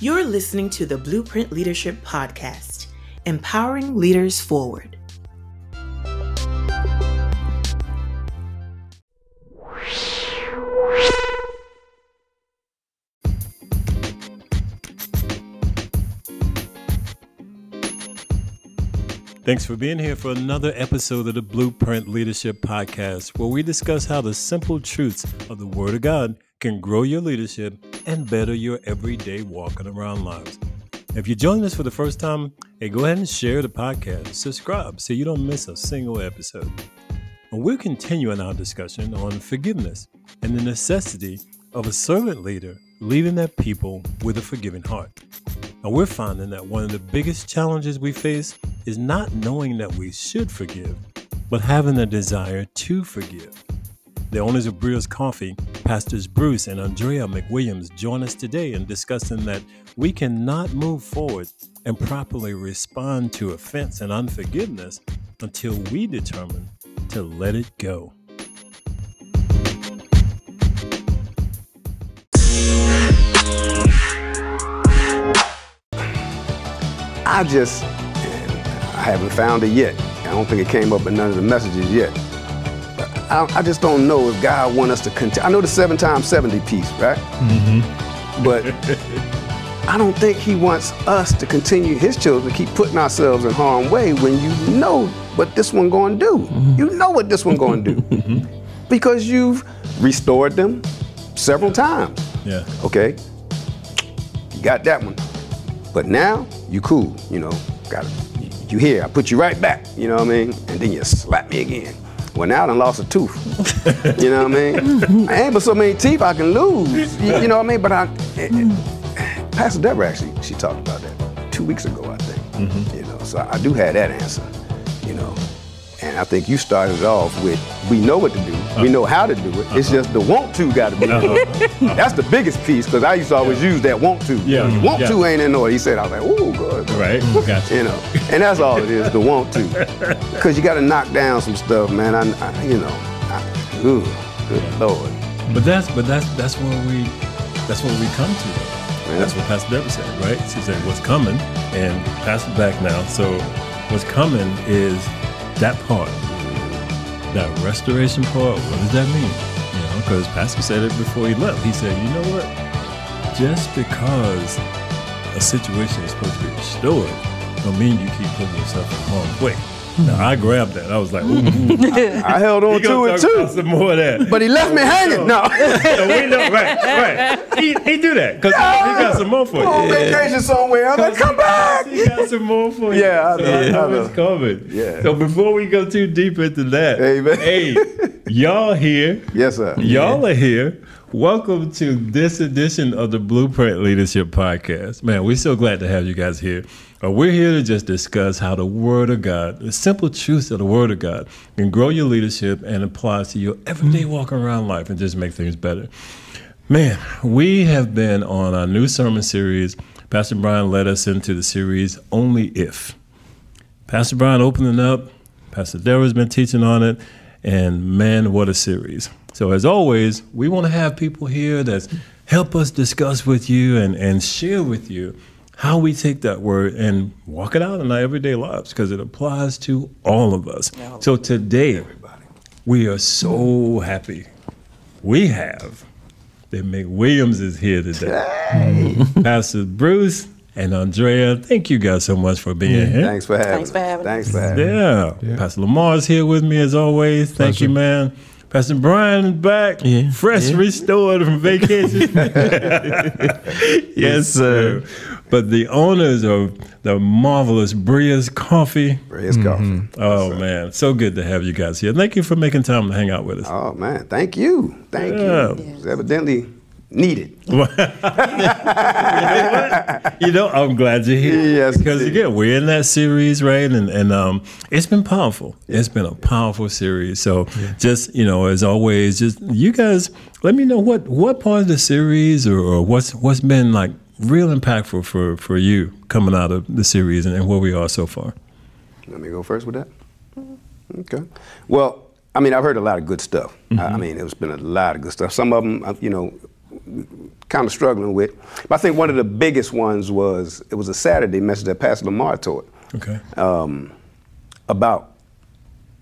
You're listening to the Blueprint Leadership Podcast, empowering leaders forward. Thanks for being here for another episode of the Blueprint Leadership Podcast, where we discuss how the simple truths of the Word of God can grow your leadership and better your everyday walking around lives. If you're joining us for the first time, hey, go ahead and share the podcast, subscribe so you don't miss a single episode. And we're continuing our discussion on forgiveness and the necessity of a servant leader leading their people with a forgiving heart. And we're finding that one of the biggest challenges we face is not knowing that we should forgive, but having a desire to forgive. The owners of Brewers Coffee, Pastors Bruce and Andrea McWilliams, join us today in discussing that we cannot move forward and properly respond to offense and unforgiveness until we determine to let it go. I just, I haven't found it yet. I don't think it came up in none of the messages yet. I, I just don't know if God want us to continue. I know the seven times 70 piece, right? Mm-hmm. But I don't think he wants us to continue, his children, keep putting ourselves in harm's way when you know what this one going to do. Mm-hmm. You know what this one going to do. Mm-hmm. Because you've restored them several times. Yeah. Okay? You got that one. But now you cool, you know. Got it. you here. I put you right back. You know what I mean? And then you slap me again. Well, now I done lost a tooth. you know what I mean? I ain't but so many teeth I can lose. You, you know what I mean? But I, it, it, Pastor Deborah actually, she talked about that two weeks ago, I think. Mm-hmm. You know, so I do have that answer. You know, and I think you started off with we know what to do, uh-huh. we know how to do it. Uh-huh. It's just the want to got to be. Uh-huh. That's the biggest piece because I used to always yeah. use that want to. Yeah, mm-hmm. want yeah. to ain't in order. He said, I was like, oh, good. Right, gotcha. you know, and that's all it is, the want to, because you got to knock down some stuff, man. I, I you know, I, ooh, good yeah. lord. But that's but that's that's where we that's what we come to. Man. That's what Pastor Deborah said, right? She said, "What's coming?" And Pastor back now. So, what's coming is that part, that restoration part, what does that mean? You know, because Pastor said it before he left. He said, you know what? Just because a situation is supposed to be restored, don't mean you keep putting yourself in harm's way. Now I grabbed that. I was like, ooh, ooh. I, held on to it too. Some more of that. But he left me hanging. No. so we know, right, right. He, he do that because he got some more for you. On vacation somewhere. I'm like, come back. He got some more for you. Yeah, I know. So I know. It's coming. Yeah. So before we go too deep into that, hey, hey, y'all here? Yes, sir. Y'all yeah. are here. Welcome to this edition of the Blueprint Leadership Podcast. Man, we're so glad to have you guys here. Uh, we're here to just discuss how the Word of God, the simple truths of the Word of God, can grow your leadership and apply to your everyday walk around life and just make things better. Man, we have been on our new sermon series. Pastor Brian led us into the series Only If. Pastor Brian opening up, Pastor Deborah's been teaching on it, and man, what a series. So, as always, we want to have people here that help us discuss with you and, and share with you how we take that word and walk it out in our everyday lives because it applies to all of us. So today, everybody. we are so happy we have that McWilliams is here today. Pastor Bruce and Andrea, thank you guys so much for being mm-hmm. here. Thanks for having Thanks for having Thanks for having yeah. yeah. Pastor Lamar is here with me as always. Thank Pleasure. you, man. Pastor Brian is back, yeah. fresh, yeah. restored from vacation. yes, sir. But the owners of the marvelous Brea's Coffee. Brea's mm-hmm. Coffee. Oh, yes, man. So good to have you guys here. Thank you for making time to hang out with us. Oh, man. Thank you. Thank yeah. you. Yes. Evidently needed. you, know I'm glad you're here. Yes, because again, we're in that series, right? And and um, it's been powerful. It's been a powerful series. So yeah. just you know, as always, just you guys let me know what what part of the series or, or what's what's been like real impactful for for you coming out of the series and, and where we are so far. Let me go first with that. Okay. Well, I mean, I've heard a lot of good stuff. Mm-hmm. I, mean, there's been a lot of good stuff. Some of them, uh, you know, kind of struggling with. But I think one of the biggest ones was it was a Saturday message that Pastor Lamar taught Okay. um, about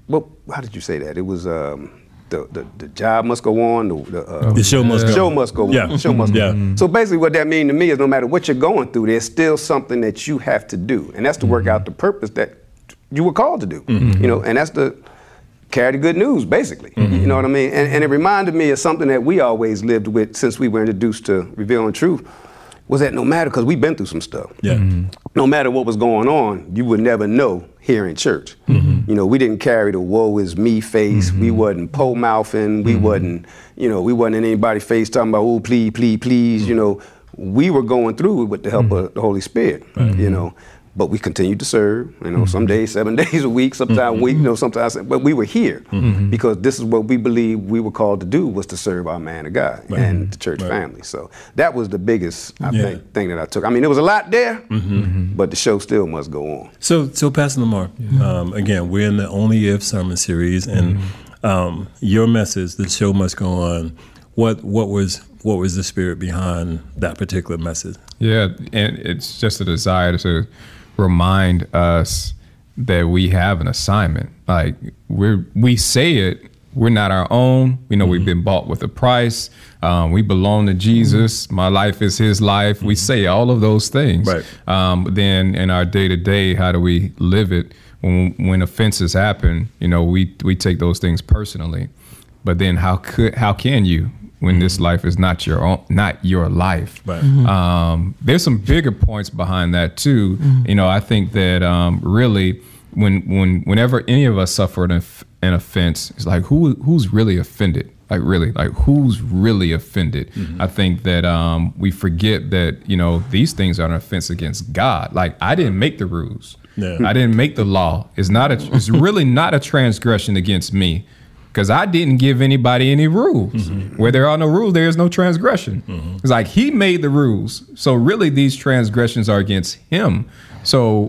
well, how did you say that? It was um, the, the the job must go on. The, the, uh, The show must the go show must go Yeah. on. The show must Yeah. go on. So basically, what that means to me is no matter what you're going through, there's still something that you have to do, and that's to work out the purpose that you were called to do. You know, and that's the carry the good news, basically. You know what I mean? And, and it reminded me of something that we always lived with since we were introduced to revealing truth. Was that no matter because we've been through some stuff Yeah. no matter what was going on, you would never know here in church. Mm-hmm. You know, we didn't carry the woe is me face. We wasn't pole mouthing. We Mm-hmm. wasn't, you know, we wasn't in anybody's face talking about, oh, please, please, please. You know, we were going through it with the help Mm-hmm. of the Holy Spirit, you know. But we continued to serve, you know, Mm-hmm. some days, seven days a week, sometimes a week, you know, sometimes, but we were here Mm-hmm. because this is what we believe we were called to do was to serve our man of God and the church Right. family. So that was the biggest, I Yeah. Mm-hmm. think, thing that I took. I mean, there was a lot there, but the show still must go on. So, so Pastor Lamar, um, again, we're in the Only If sermon series, and um, your message, the show must go on. What what was what was the spirit behind that particular message? Yeah, and it's just a desire to remind us that we have an assignment. Like we're we say it, we're not our own. We know we've been bought with a price. Um, we belong to Jesus. My life is His life. We say all of those things. Right. Um, but then in our day to day, how do we live it? When when offenses happen, you know, we we take those things personally. But then how could how can you when this life is not your own not your life? Right. Um, there's some bigger points behind that too. You know, I think that um, really when when whenever any of us suffer an, an offense, it's like who who's really offended? Like really, like who's really offended? I think that um, we forget that you know these things are an offense against God. Like I didn't make the rules. Yeah. I didn't make the law. It's not a. It's really not a transgression against me, because I didn't give anybody any rules. Mm-hmm. Where there are no rules, there is no transgression. Mm-hmm. It's like He made the rules, so really these transgressions are against Him. So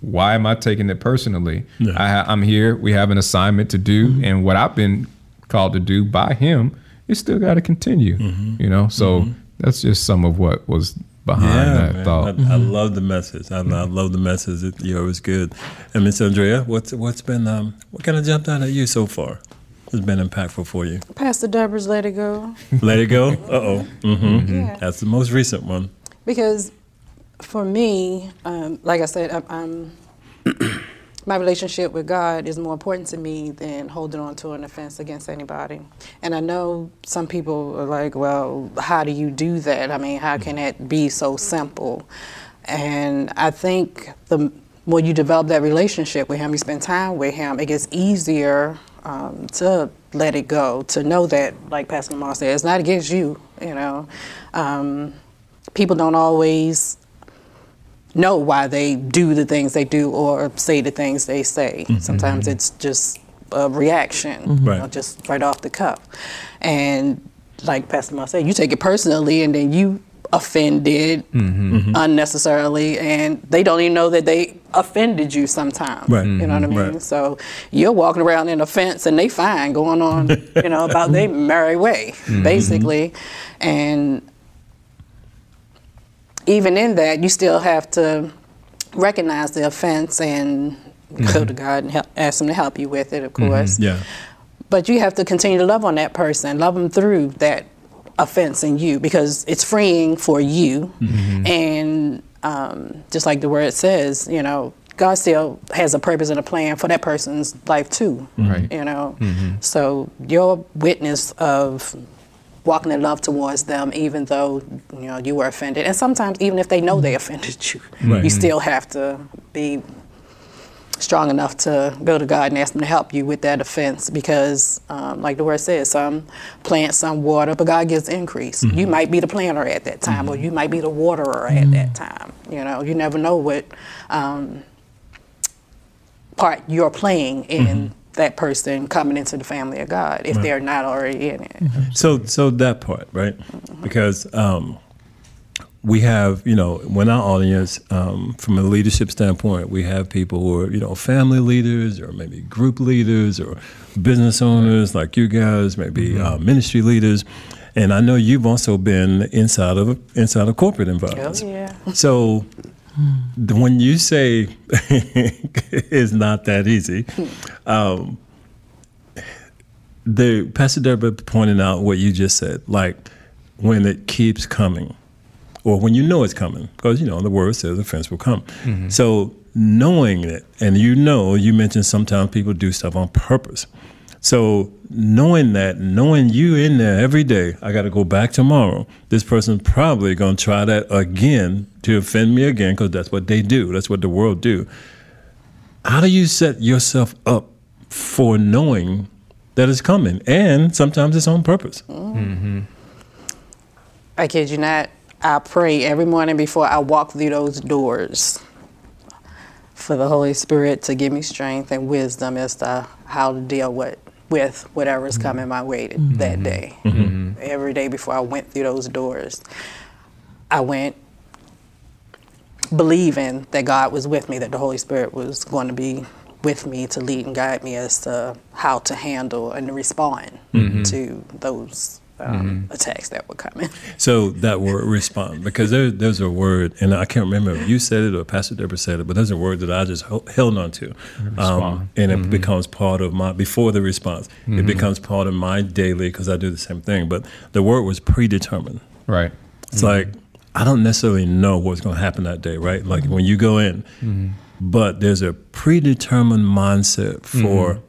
why am I taking it personally? I, I'm here. We have an assignment to do, mm-hmm. and what I've been called to do by Him, it still got to continue. You know, so that's just some of what was behind that man. thought. I, I love the message. I, I love the message. It, you know, it was good. And Miss Andrea, what's what's been um, what kind of jumped out at you so far? Has been impactful for you. Pastor Deborah's Let It Go. Let it go. Uh oh. Mm-hmm. Yeah. That's the most recent one. Because for me, um, like I said, I'm, I'm, my relationship with God is more important to me than holding on to an offense against anybody. And I know some people are like, well, how do you do that? I mean, how can it be so simple? And I think the more you develop that relationship with Him, you spend time with Him, it gets easier um, to let it go, to know that, like Pastor Lamar said, it's not against you, you know. Um, people don't always know why they do the things they do or say the things they say. Sometimes it's just a reaction, you know, just right off the cuff. And like Pastor Moss said, you take it personally and then you offended mm-hmm. Mm-hmm. unnecessarily and they don't even know that they offended you sometimes. Right. You know what I mm-hmm. mean? Right. So you're walking around in offense and they fine going on, you know, about their merry way, basically. And even in that, you still have to recognize the offense and go to God and help, ask Him to help you with it, of course. Yeah. But you have to continue to love on that person, love them through that offense in you because it's freeing for you. Mm-hmm. And um, just like the word says, you know, God still has a purpose and a plan for that person's life too. Right. You know, mm-hmm. so your witness of walking in love towards them, even though you know you were offended, and sometimes even if they know they mm-hmm. offended you, Right. you still have to be strong enough to go to God and ask Him to help you with that offense because, um, like the word says, some plant, some water, but God gives increase. You might be the planter at that time, or you might be the waterer at that time. You know, you never know what um, part you're playing in that person coming into the family of God if they're not already in it. So, so that part, right? Because um, we have, you know, when our audience, um, from a leadership standpoint, we have people who are, you know, family leaders or maybe group leaders or business owners like you guys, maybe uh, ministry leaders. and I know you've also been inside of inside of corporate Oh environments. yeah. So the- when you say it's not that easy, um, the Pastor Deborah pointed out what you just said, like when it keeps coming, or when you know it's coming, because you know the word says offense will come. Mm-hmm. So knowing it, and you know, you mentioned sometimes people do stuff on purpose. So knowing that, knowing you in there every day, I got to go back tomorrow. This person's probably gonna try that again to offend me again, because that's what they do. That's what the world do. How do you set yourself up for knowing that it's coming, and sometimes it's on purpose? Mm-hmm. Mm-hmm. I kid you not. I pray every morning before I walk through those doors for the Holy Spirit to give me strength and wisdom as to how to deal with with whatever's coming my way to, mm-hmm. that day. Mm-hmm. Every day before I went through those doors, I went believing that God was with me, that the Holy Spirit was going to be with me to lead and guide me as to how to handle and respond mm-hmm. to those um, mm-hmm. attacks that were coming. So that word respond, because there, there's a word, and I can't remember if you said it or Pastor Deborah said it, but there's a word that I just ho- held on to. Um, and it mm-hmm. becomes part of my, before the response, it mm-hmm. becomes part of my daily, because I do the same thing. But the word was predetermined. Right. It's like, I don't necessarily know what's going to happen that day, right? Like when you go in, but there's a predetermined mindset for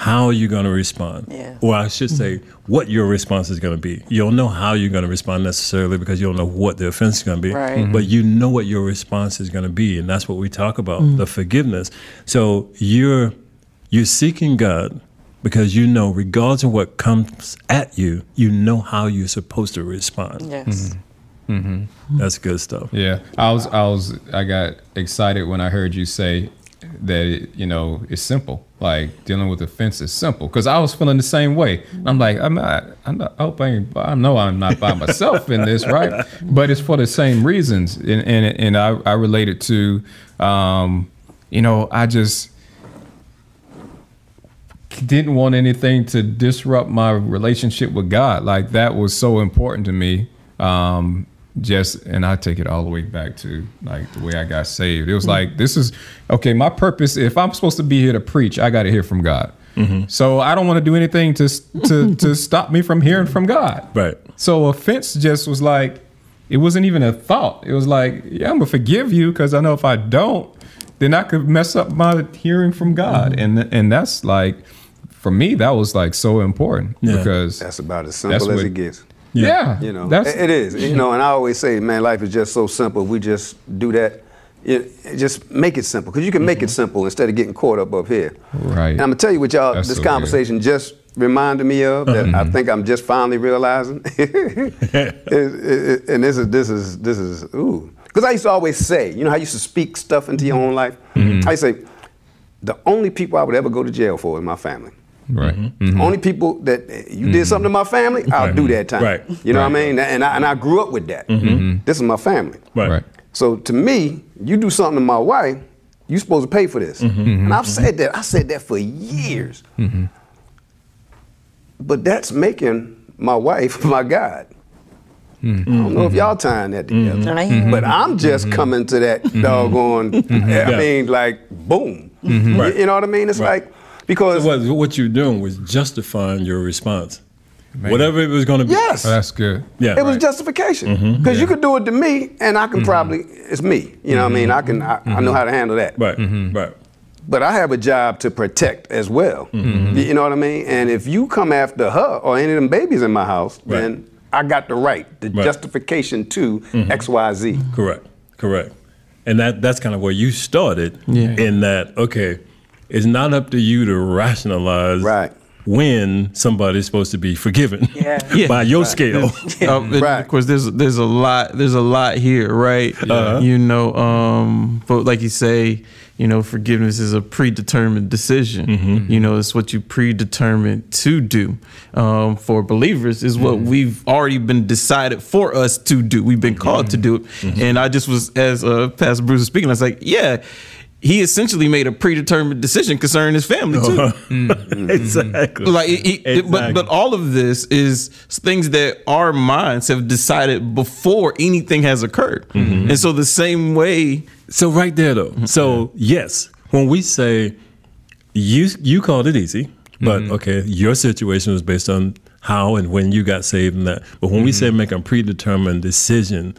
how are you're going to respond. Yeah. Or I should say, what your response is going to be. You don't know how you're going to respond necessarily because you don't know what the offense is going to be. Right. Mhm. But you know what your response is going to be. And that's what we talk about mm. the forgiveness. So you're, you're seeking God because you know, regardless of what comes at you, you know how you're supposed to respond. Yes. Mm-hmm. Mm-hmm. That's good stuff. Yeah, I was, I was, I got excited when I heard you say that it, you know it's simple. Like dealing with offense is simple because I was feeling the same way. I'm like, I'm not, I'm not. I hope I, ain't, I know I'm not by myself in this, right? But it's for the same reasons, and and, and I, I related to, um, you know, I just didn't want anything to disrupt my relationship with God. Like that was so important to me. Um, just and I take it all the way back to like the way I got saved. It was like this is okay. My purpose, if I'm supposed to be here to preach, I got to hear from God. Mm-hmm. So I don't want to do anything to to to stop me from hearing from God. Right. So offense just was like, it wasn't even a thought. It was like, yeah, I'm gonna forgive you because I know if I don't, then I could mess up my hearing from God, mm-hmm. and and that's like, for me, that was like so important Yeah. because That's about as simple as what- it gets. Yeah, You know, that's it it is. You know, and I always say, man, life is just so simple. We just do that. It, it just make it simple because you can make it mm-hmm. simple instead of getting caught up up here. Right. And I'm gonna tell you what y'all. That's this so good. conversation just reminded me of that. I mm-hmm. think I'm just finally realizing. It- it- and this is this is this is ooh. Because I used to always say, you know, how you used to speak stuff into your mm-hmm. own life. I used to say, the only people I would ever go to jail for is my family. Right. Mm-hmm. mm-hmm. Only people that you did mm-hmm. something to my family, I'll do that time. Right. You know what I mean? And I, and I grew up with that. Mm-hmm. This is my family. Right. Right. So to me, you do something to my wife, you're supposed to pay for this. And I've said that. I said that for years. But that's making my wife my God. I don't know if y'all tying that together. Right. But I'm just coming to that doggone, I mean, like, boom. You- Right. You know what I mean? It's Right. like, because, What, what you're doing was justifying your response. Whatever it was going to be. yes. Oh, that's good. Yeah. It was justification mm-hmm. because you could do it to me, and I can mm-hmm. probably it's me. You know what I mean? Mm-hmm. I can I, I know how to handle that. Right. Right. But I have a job to protect as well. Mm-hmm. You you know what I mean? And if you come after her or any of them babies in my house, Right. then I got the right, the Right. Mm-hmm. justification to X Y Z. Correct. Correct. And that that's kind of where you started. Yeah. In that, okay, it's not up to you to rationalize Right. when somebody's supposed to be forgiven Yeah. Yeah. by your scale. Um, and Right. Of course, there's there's a lot there's a lot here, right? Uh-huh. You know, um, but like you say, you know, forgiveness is a predetermined decision. Mm-hmm. You know, it's what you predetermined to do. Um, for believers, is what Mm-hmm. we've already been decided for us to do. We've been called to do it. Mm-hmm. And I just was, as uh, Pastor Bruce was speaking, I was like, yeah. He essentially made a predetermined decision concerning his family too. Mm-hmm. exactly. Like, it, it- it- but but all of this is things that our minds have decided before anything has occurred, Mm-hmm. and so the same way. So right there though. Mm-hmm. So yes, when we say you you called it easy, but mm-hmm. okay, your situation was based on how and when you got saved and that. But when we say make a predetermined decision,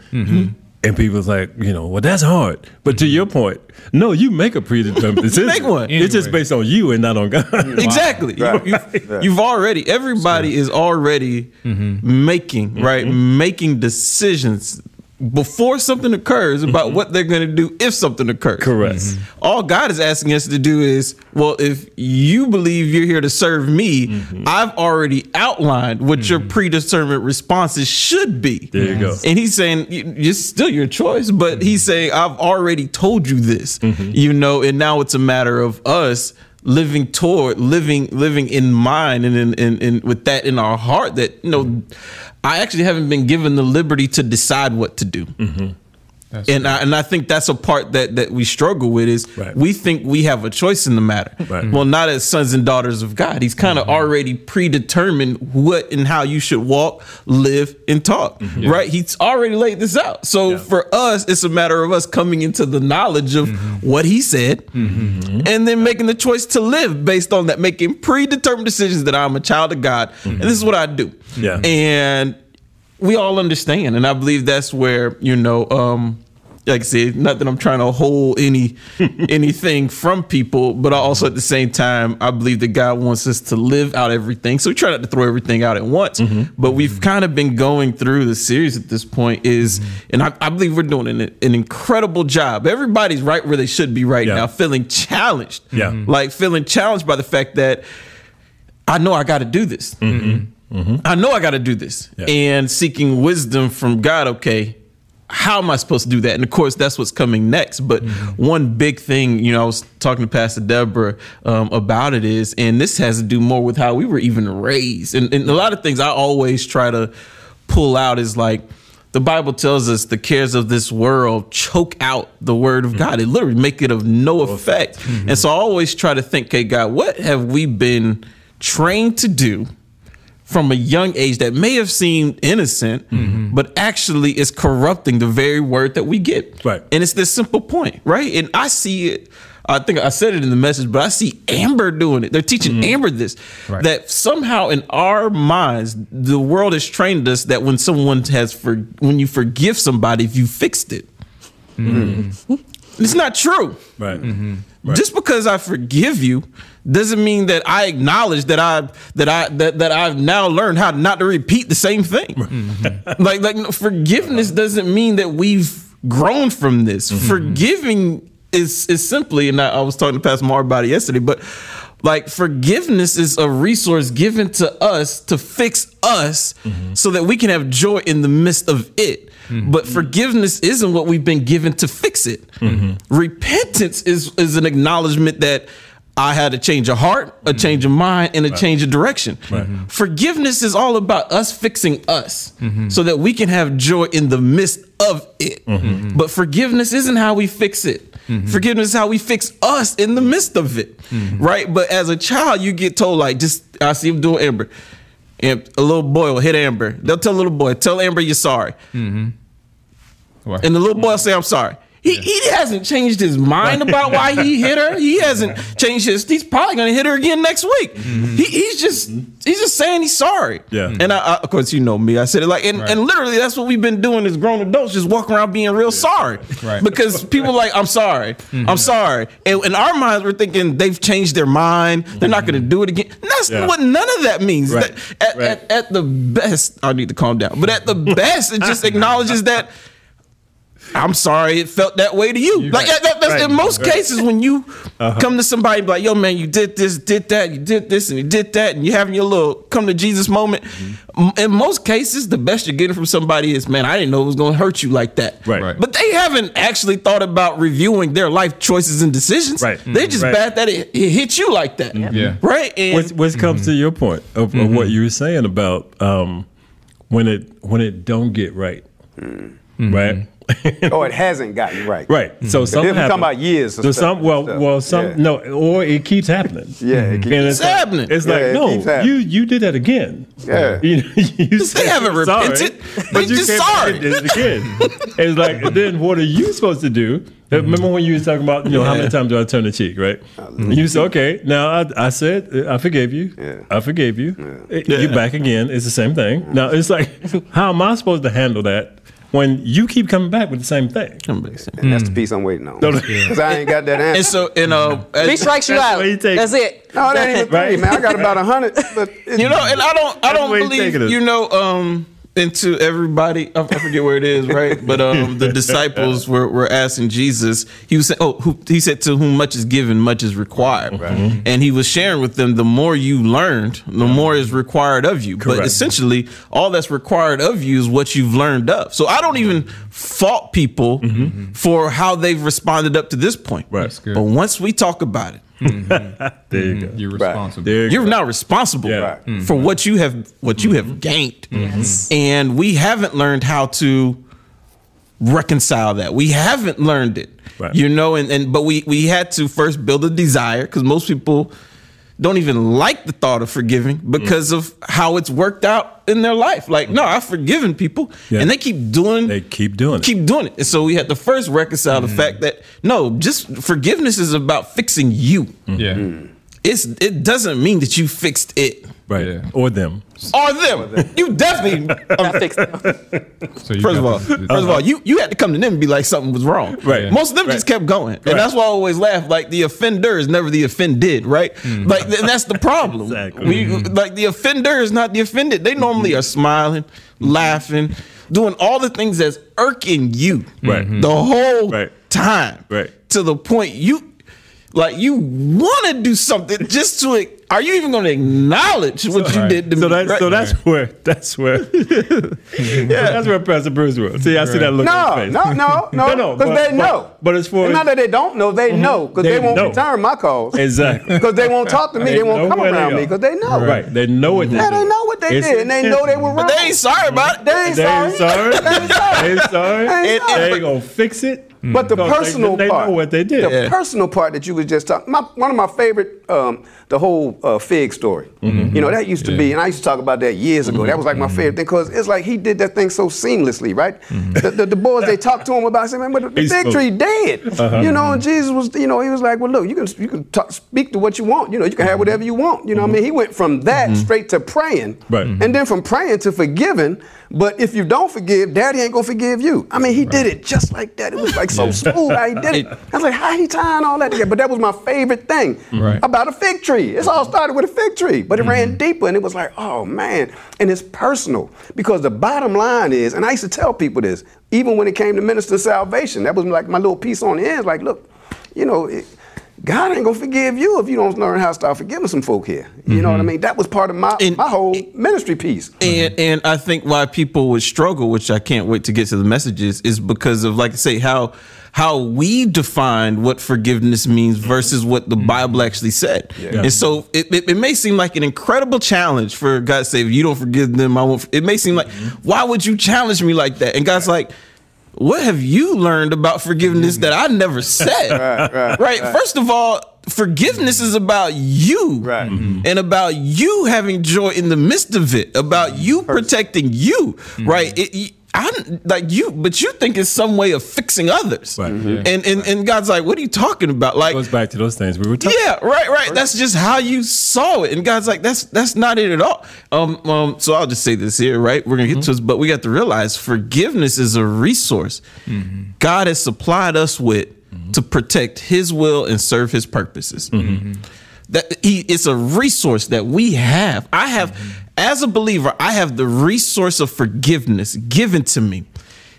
and people's like, you know, well that's hard. But to mm-hmm. your point, no, you make a predetermined decision. Make one. It's just based on you and not on God. Exactly. Right. You, have you've already, everybody is already mm-hmm. making, right? Mm-hmm. Making decisions before something occurs about mm-hmm. what they're going to do if something occurs. Correct. Mm-hmm. All God is asking us to do is, well, if you believe you're here to serve me, mm-hmm. I've already outlined what your predetermined responses should be. There you go. And he's saying it's still your choice, but he's saying I've already told you this, you know, and now it's a matter of us living toward living living in mind and in, in, in with that in our heart that you know I actually haven't been given the liberty to decide what to do. Mm-hmm. That's And I, and I think that's a part that that we struggle with is Right. we think we have a choice in the matter. Right. Well, mm-hmm. not as sons and daughters of God. He's kind of mm-hmm. already predetermined what and how you should walk, live, and talk. Mm-hmm. Right? He's already laid this out. So for us, it's a matter of us coming into the knowledge of what he said, and then making the choice to live based on that, making predetermined decisions that I'm a child of God, and this is what I do. Yeah. And we all understand and i believe that's where you know um like I said, not that I'm trying to hold any anything from people, but also at the same time I believe that God wants us to live out everything. So we try not to throw everything out at once. Mm-hmm. But we've mm-hmm. kind of been going through the series at this point is, mm-hmm. and I, I believe we're doing an, an incredible job. Everybody's right where they should be right Yeah. now, feeling challenged. Yeah. Like feeling challenged by the fact that I know I got to do this. Mm-hmm. I know I got to do this. Yeah. And seeking wisdom from God, okay, how am I supposed to do that? And of course, that's what's coming next. But mm-hmm. one big thing, you know, I was talking to Pastor Deborah um, about it is, and this has to do more with how we were even raised. And, and a lot of things I always try to pull out is like, the Bible tells us the cares of this world choke out the word of mm-hmm. God. It literally make it of no effect. And so I always try to think, okay, God, what have we been trained to do from a young age that may have seemed innocent, mm-hmm. but actually is corrupting the very word that we get. Right. And it's this simple point, right? And I see it. I think I said it in the message, but I see Amber doing it. They're teaching mm-hmm. Amber this Right. that somehow in our minds, the world has trained us that when someone has for when you forgive somebody, if you fixed it. Mm-hmm. It's not true. Right. Just because I forgive you doesn't mean that I acknowledge that I that I that, that I've now learned how not to repeat the same thing. Mm-hmm. like like forgiveness doesn't mean that we've grown from this. Mm-hmm. Forgiving is is simply, and I, I was talking to Pastor Mar about it yesterday, but like forgiveness is a resource given to us to fix us mm-hmm. so that we can have joy in the midst of it. But forgiveness isn't what we've been given to fix it. Repentance is is an acknowledgement that I had a change of heart, a mm-hmm. change of mind, and a change of direction. Mm-hmm. Forgiveness is all about us fixing us mm-hmm. so that we can have joy in the midst of it. But forgiveness isn't how we fix it. Forgiveness is how we fix us in the midst of it. Right? But as a child, you get told, like, just, I see him doing Amber. And a little boy will hit Amber. They'll tell a little boy, tell Amber you're sorry. And the little boy will say, I'm sorry. He, he hasn't changed his mind about why he hit her. He hasn't changed his. He's probably going to hit her again next week. Mm-hmm. He, he's just he's just saying he's sorry. Yeah. And I, I, of course you know me. I said it like and, and literally that's what we've been doing as grown adults, just walking around being real sorry. Right. Because people like I'm sorry, mm-hmm. I'm sorry, and in our minds we're thinking they've changed their mind. They're not going to mm-hmm. do it again. That's Yeah. what none of that means. Right. That- at, Right. at, at the best, I need to calm down. But at the best, it just acknowledges that. I'm sorry it felt that way to you. Like that, that- that's Right. in most Right. Uh-huh. cases when you come to somebody and be like, yo, man, you did this, did that, you did this, and you did that, and you're having your little come to Jesus moment. Mm-hmm. In most cases, the best you're getting from somebody is, man, I didn't know it was gonna hurt you like that. Right. Right. But they haven't actually thought about reviewing their life choices and decisions. Right. They're just Right. bad that it, it hit you like that. Yeah. Right. And Which, which comes to your point of, of what you were saying about um, when it when it don't get right. right? oh, it hasn't gotten right. right. So something If we're talking about years of So stuff- some, well, stuff. well, some Yeah. no, or it keeps happening. Yeah, it keeps- And It's like- happening. It's Yeah, like it no, happening. you you did that again. Yeah. you, you said haven't you're sorry, repented. but you just came back sorry. and did it again. it's like then what are you supposed to do? Remember when you was talking about you know how many times do I turn the cheek, right? You said okay. Now I, I said I forgave you. Yeah. I forgave you. Yeah. You back again. It's the same thing. Now it's like how am I supposed to handle that when you keep coming back with the same thing? And that's the piece I'm waiting on. No, no. Because I ain't got that answer. And so, and uh, Three as- strikes you That's out. you take That's it. no, that ain't even three, Right. man. I got about a hundred. But you know, and I don't, I don't the you believe, you know, um, into everybody. I I forget where it is, right? But um, the disciples were, were asking Jesus. He was saying, "Oh, who, he said to whom much is given, much is required." Right. And he was sharing with them, the more you learned, the more is required of you. Correct. But essentially, all that's required of you is what you've learned of. So I don't even fault people for how they've responded up to this point. Right. But once we talk about it, Mm-hmm. There you mm-hmm. go. You're Right. responsible. There you you're go. now responsible Yeah. Right. for what you have what you have gained and we haven't learned how to reconcile that we haven't learned it Right. you know and, and but we we had to first build a desire because most people don't even like the thought of forgiving mm. because of how it's worked out in their life. Like no i've forgiven people Yeah. and they keep doing They keep doing it. keep doing it. And so we had to first reconcile the mm. fact that no just forgiveness is about fixing you. Yeah. Mm. It's it doesn't mean that you fixed it right. Yeah. Or them. or them. You definitely. I fixed it. So you First of all, to- first of all, you you had to come to them and be like something was wrong. Right. Most of them just kept going, and that's why I always laugh. Like the offender is never the offended, right? Hmm. Like and that's the problem. Exactly. We like the offender is not the offended. They normally are smiling, laughing, doing all the things that's irking you, Right. The whole Right. time, Right. To the point you. Like you want to do something just to are you even going to acknowledge what you Right. did to So me? that's so that's where that's where yeah that's where Pastor Bruce was. See, I see that look on no, his face. no, no, no, no, because but- they know. But, but as far It's as not that they don't know, they mm-hmm. know because They they, won't know. return my calls. exactly Because they won't talk to me, They they, won't come around me because they know. right, they know what they Yeah, they know what they It's did, and they know they were wrong. But they ain't sorry about it. They ain't sorry. They ain't sorry. They ain't sorry. They ain't They sorry. ain't gonna fix it. But the Because they- personal they, part, know what they did. the Yeah. personal part that you was just talking, my, one of my favorite, um, the whole uh, fig story. Mm-hmm. You know that used to be, and I used to talk about that years ago. That was like my favorite thing because it's like he did that thing so seamlessly, right? The, the, the boys they talked to him about, saying, "Man, but the Mm-hmm. Fig spoke. tree dead." Uh-huh. You know, and Jesus was, you know, he was like, "Well, look, you can you can talk, speak to what you want. You know, you can have whatever you want. You know, what I mean, he went from that straight to praying, Mm-hmm. Right. and then from praying to forgiving. But if you don't forgive, Daddy ain't gonna forgive you. I mean, he did it just like that. It was like so smooth how he did it. I was like, how he tying all that together? But that was my favorite thing mm-hmm. Right. about a fig tree. It's all mm-hmm. started with a fig tree, but it ran mm-hmm. deeper, and it was like, oh man, and it's personal because the bottom line is, and I used to tell people this, even when it came to minister salvation, that was like my little piece on the end. Like, look, you know. It, God ain't gonna forgive you if you don't learn how to start forgiving some folk here. You know what I mm-hmm. mean? That was part of my, And- my whole ministry piece. And and I think why people would struggle, which I can't wait to get to the messages, is because of like I say how how we define what forgiveness means versus what the Bible mm-hmm. actually said. And so it, it, it may seem like an incredible challenge for God to say, if you don't forgive them, I won't. It may seem like, mm-hmm. why would you challenge me like that? And God's like, what have you learned about forgiveness that I never said? Right, right, right. First of all, forgiveness is about you Right. Mm-hmm. and about you having joy in the midst of it, about you protecting you, mm-hmm. right? It, y- I'm like you, but you think it's some way of fixing others, Right. Mm-hmm. and, and and God's like, what are you talking about? Like, it goes back to those things we were talking. yeah, right, right. That's just how you saw it. And God's like, that's that's not it at all. Um, um, so I'll just say this here, right? We're gonna get mm-hmm. to this, but we got to realize forgiveness is a resource mm-hmm. God has supplied us with to protect his will and serve his purposes. That he it's a resource that we have. I have as a believer, I have the resource of forgiveness given to me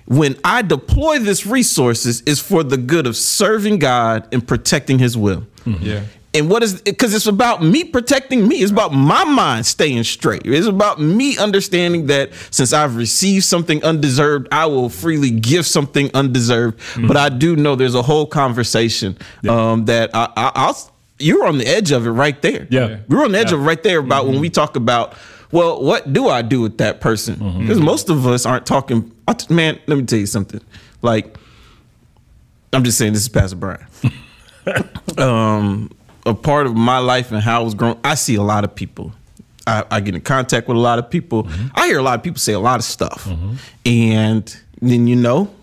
when I deploy this resources is for the good of serving God and protecting his will. Mm-hmm. Yeah. And what is because it's about me protecting me. It's about my mind staying straight. It's about me understanding that since I've received something undeserved, I will freely give something undeserved. Mm-hmm. But I do know there's a whole conversation um, that I, I, I'll. You're on the edge of it right there. Yeah. we're on the edge Yeah. of it right there about mm-hmm. when we talk about well, what do I do with that person? Mm-hmm. Because most of us aren't talking. Man, let me tell you something. Like, I'm just saying, this is Pastor Brian. um, a part of my life and how I was grown, I see a lot of people. I, I get in contact with a lot of people. Mm-hmm. I hear a lot of people say a lot of stuff, mm-hmm. and then you know,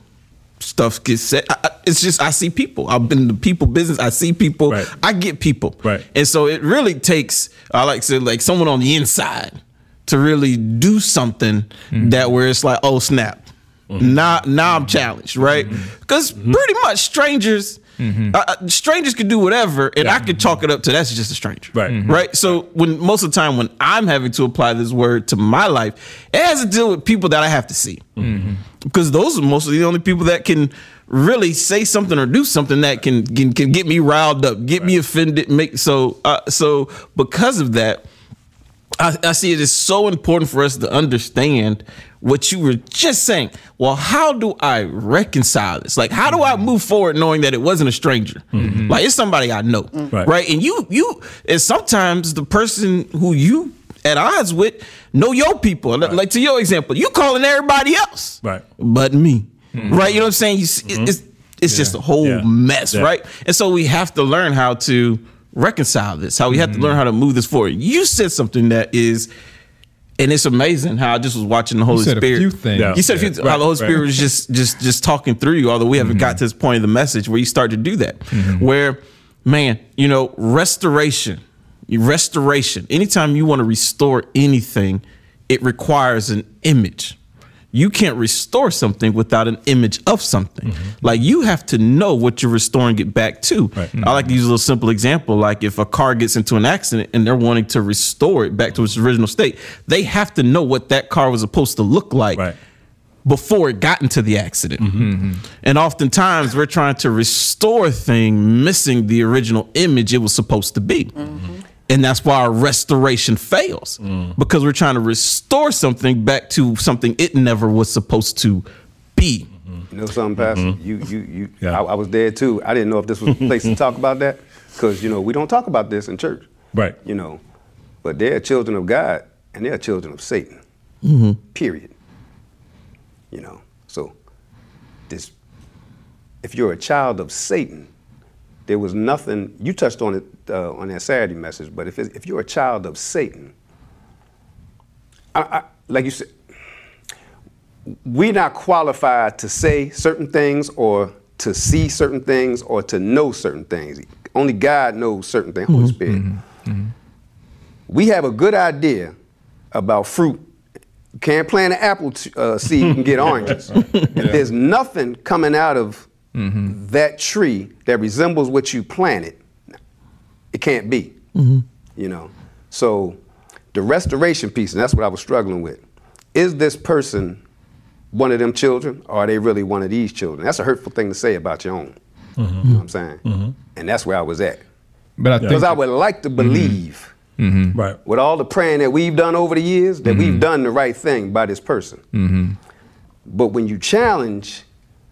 stuff gets said. I- it's just I see people. I've been in the people business. I see people. Right. I get people. Right. And so it really takes, I like to say, like someone on the inside to really do something mm-hmm. that where it's like, oh snap, mm-hmm. now now I'm challenged, right? Mm-hmm. Because pretty much strangers, uh, uh, strangers can do whatever, and I could chalk it up to that's just a stranger, Right. Right. So when most of the time when I'm having to apply this word to my life, it has to deal with people that I have to see, because those are mostly the only people that can really say something or do something that can can, can get me riled up, get me offended, make so uh, so because of that. I, I see it is so important for us to understand what you were just saying. Well, how do I reconcile this? Like, how do I move forward knowing that it wasn't a stranger? Mm-hmm. Like, it's somebody I know, Right. right. And you, you, and sometimes the person who you at odds with know your people. Like to your example, you calling everybody else, Right. But me, mm-hmm. right? You know what I'm saying? You, it's it's mm-hmm. just a whole Yeah. mess, Yeah. right? And so we have to learn how to reconcile this. How we have to learn mm-hmm. how to move this forward. You said something that is, and it's amazing how I just was watching the Holy said a Spirit. few things. Yeah. You said a few, Yeah. how the Holy Right, Spirit right. was just just just talking through you. Although we haven't mm-hmm. got to this point of the message where you start to do that, mm-hmm. where man, you know, restoration, restoration. Anytime you want to restore anything, it requires an image. You can't restore something without an image of something. Mm-hmm. Like you have to know what you're restoring it back to. Right. I like to use a little simple example. Like if a car gets into an accident and they're wanting to restore it back to its original state, they have to know what that car was supposed to look like Right. before it got into the accident. Mm-hmm, mm-hmm. And oftentimes we're trying to restore a thing missing the original image it was supposed to be. And that's why our restoration fails mm. because we're trying to restore something back to something it never was supposed to be. Mm-hmm. You know something, Pastor? Mm-hmm. You, you, you. Yeah. I, I was there too. I didn't know if this was the place to talk about that because you know we don't talk about this in church. Right. You know, but they're children of God and they're children of Satan. Mm-hmm. Period. You know, so this. If you're a child of Satan, there was nothing. You touched on it uh, on that Saturday message, but if it's, if you're a child of Satan, I, I, like you said, we're not qualified to say certain things or to see certain things or to know certain things. Only God knows certain things, Holy Spirit. We have a good idea about fruit. Can't plant an apple t- uh, seed and get oranges. If there's nothing coming out of that tree that resembles what you planted, it can't be. You know, so the restoration piece, and that's what I was struggling with. Is this person one of them children, or are they really one of these children? That's a hurtful thing to say about your own. You know what I'm saying? And that's where I was at. But I think Because I would like to believe, Right. with all the praying that we've done over the years, that we've mm-hmm. done the right thing by this person. Mm-hmm. But when you challenge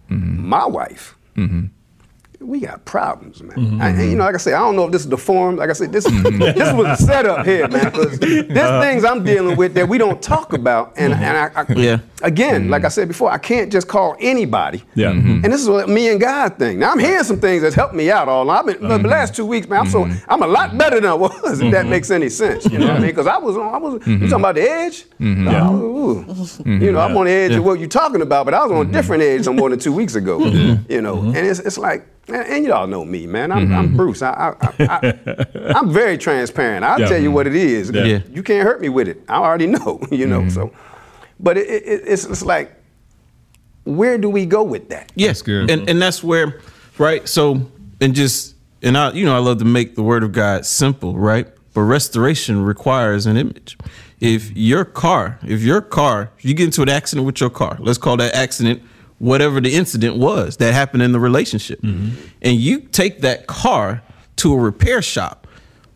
my wife, mm-hmm. We got problems, man. Mm-hmm, I- and, you mm-hmm. know, like I said, I don't know if this is the forum. Like I said, this mm-hmm. this was a setup here, man. Because there's things I'm dealing with that we don't talk about, and and I, I Yeah. again, like I said before, I can't just call anybody. Yeah. And this is a me and God thing. Now I'm hearing some things that's helped me out all. I've been the last two weeks, man. I'm so I'm a lot better than I was. If that makes any sense, you know what I mean? Because I was on. I was. You talking about the edge? Yeah. I was- ooh. You know, I'm on the edge of what you're talking about, but I was on a different edge some more than two weeks ago. You know, and it's it's like. And, and you all know me, man. I'm, I'm mm-hmm. Bruce. I, I, I, I, am very transparent. I'll Yeah. tell you what it is. Yeah. Yeah. You can't hurt me with it. I already know, you know. Mm-hmm. So, but it, it, it's, it's like, where do we go with that? Yeah, good. And and that's where, right? So and just and I, you know, I love to make the word of God simple, right? But restoration requires an image. If your car, if your car, you get into an accident with your car, let's call that accident whatever the incident was that happened in the relationship, mm-hmm. and you take that car to a repair shop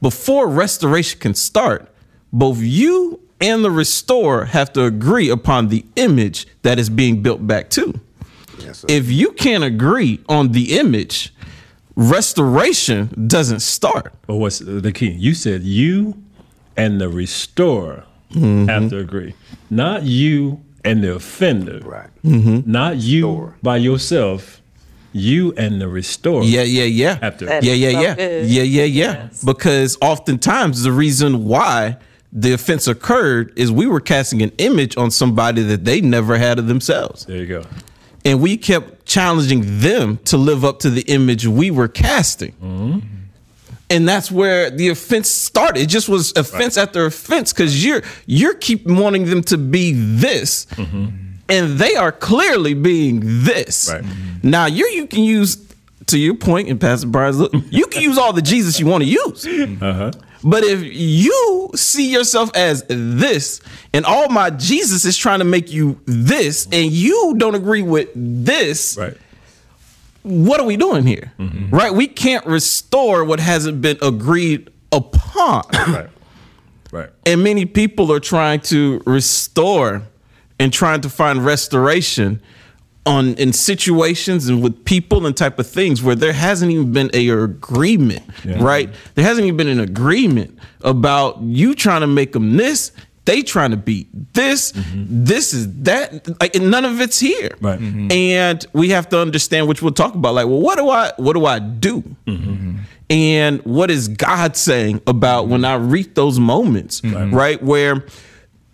before restoration can start, both you and the restorer have to agree upon the image that is being built back to. Yes, if you can't agree on the image, restoration doesn't start. But what's the key? You said you and the restorer mm-hmm. have to agree. Not you and the offender. Right. Mm-hmm. Not you Restorer. by yourself. You and the restorer. Yeah, yeah, yeah. Have to. That yeah, yeah, so yeah, good. yeah, yeah, yeah. Yes. Because oftentimes the reason why the offense occurred is we were casting an image on somebody that they never had of themselves, There you go. and we kept challenging them to live up to the image we were casting. Mm-hmm. And that's where the offense started. It just was offense after offense because you're you're keep wanting them to be this, mm-hmm. and they are clearly being this. Right. Now you you can use to your point, and Pastor Brian's look, you can use all the Jesus you want to use. Uh-huh. But if you see yourself as this, and all my Jesus is trying to make you this, and you don't agree with this, Right. What are we doing here? Mm-hmm. Right? We can't restore what hasn't been agreed upon. Right. Right. And many people are trying to restore and trying to find restoration on in situations and with people and type of things where there hasn't even been a agreement, Yeah. right? There hasn't even been an agreement about you trying to make them this, they trying to beat this, this is that. Like and none of it's here, Right. Mhm. And we have to understand, which we'll talk about. Like, well, what do I, what do I do? and what is God saying about when I reach those moments, right? Where,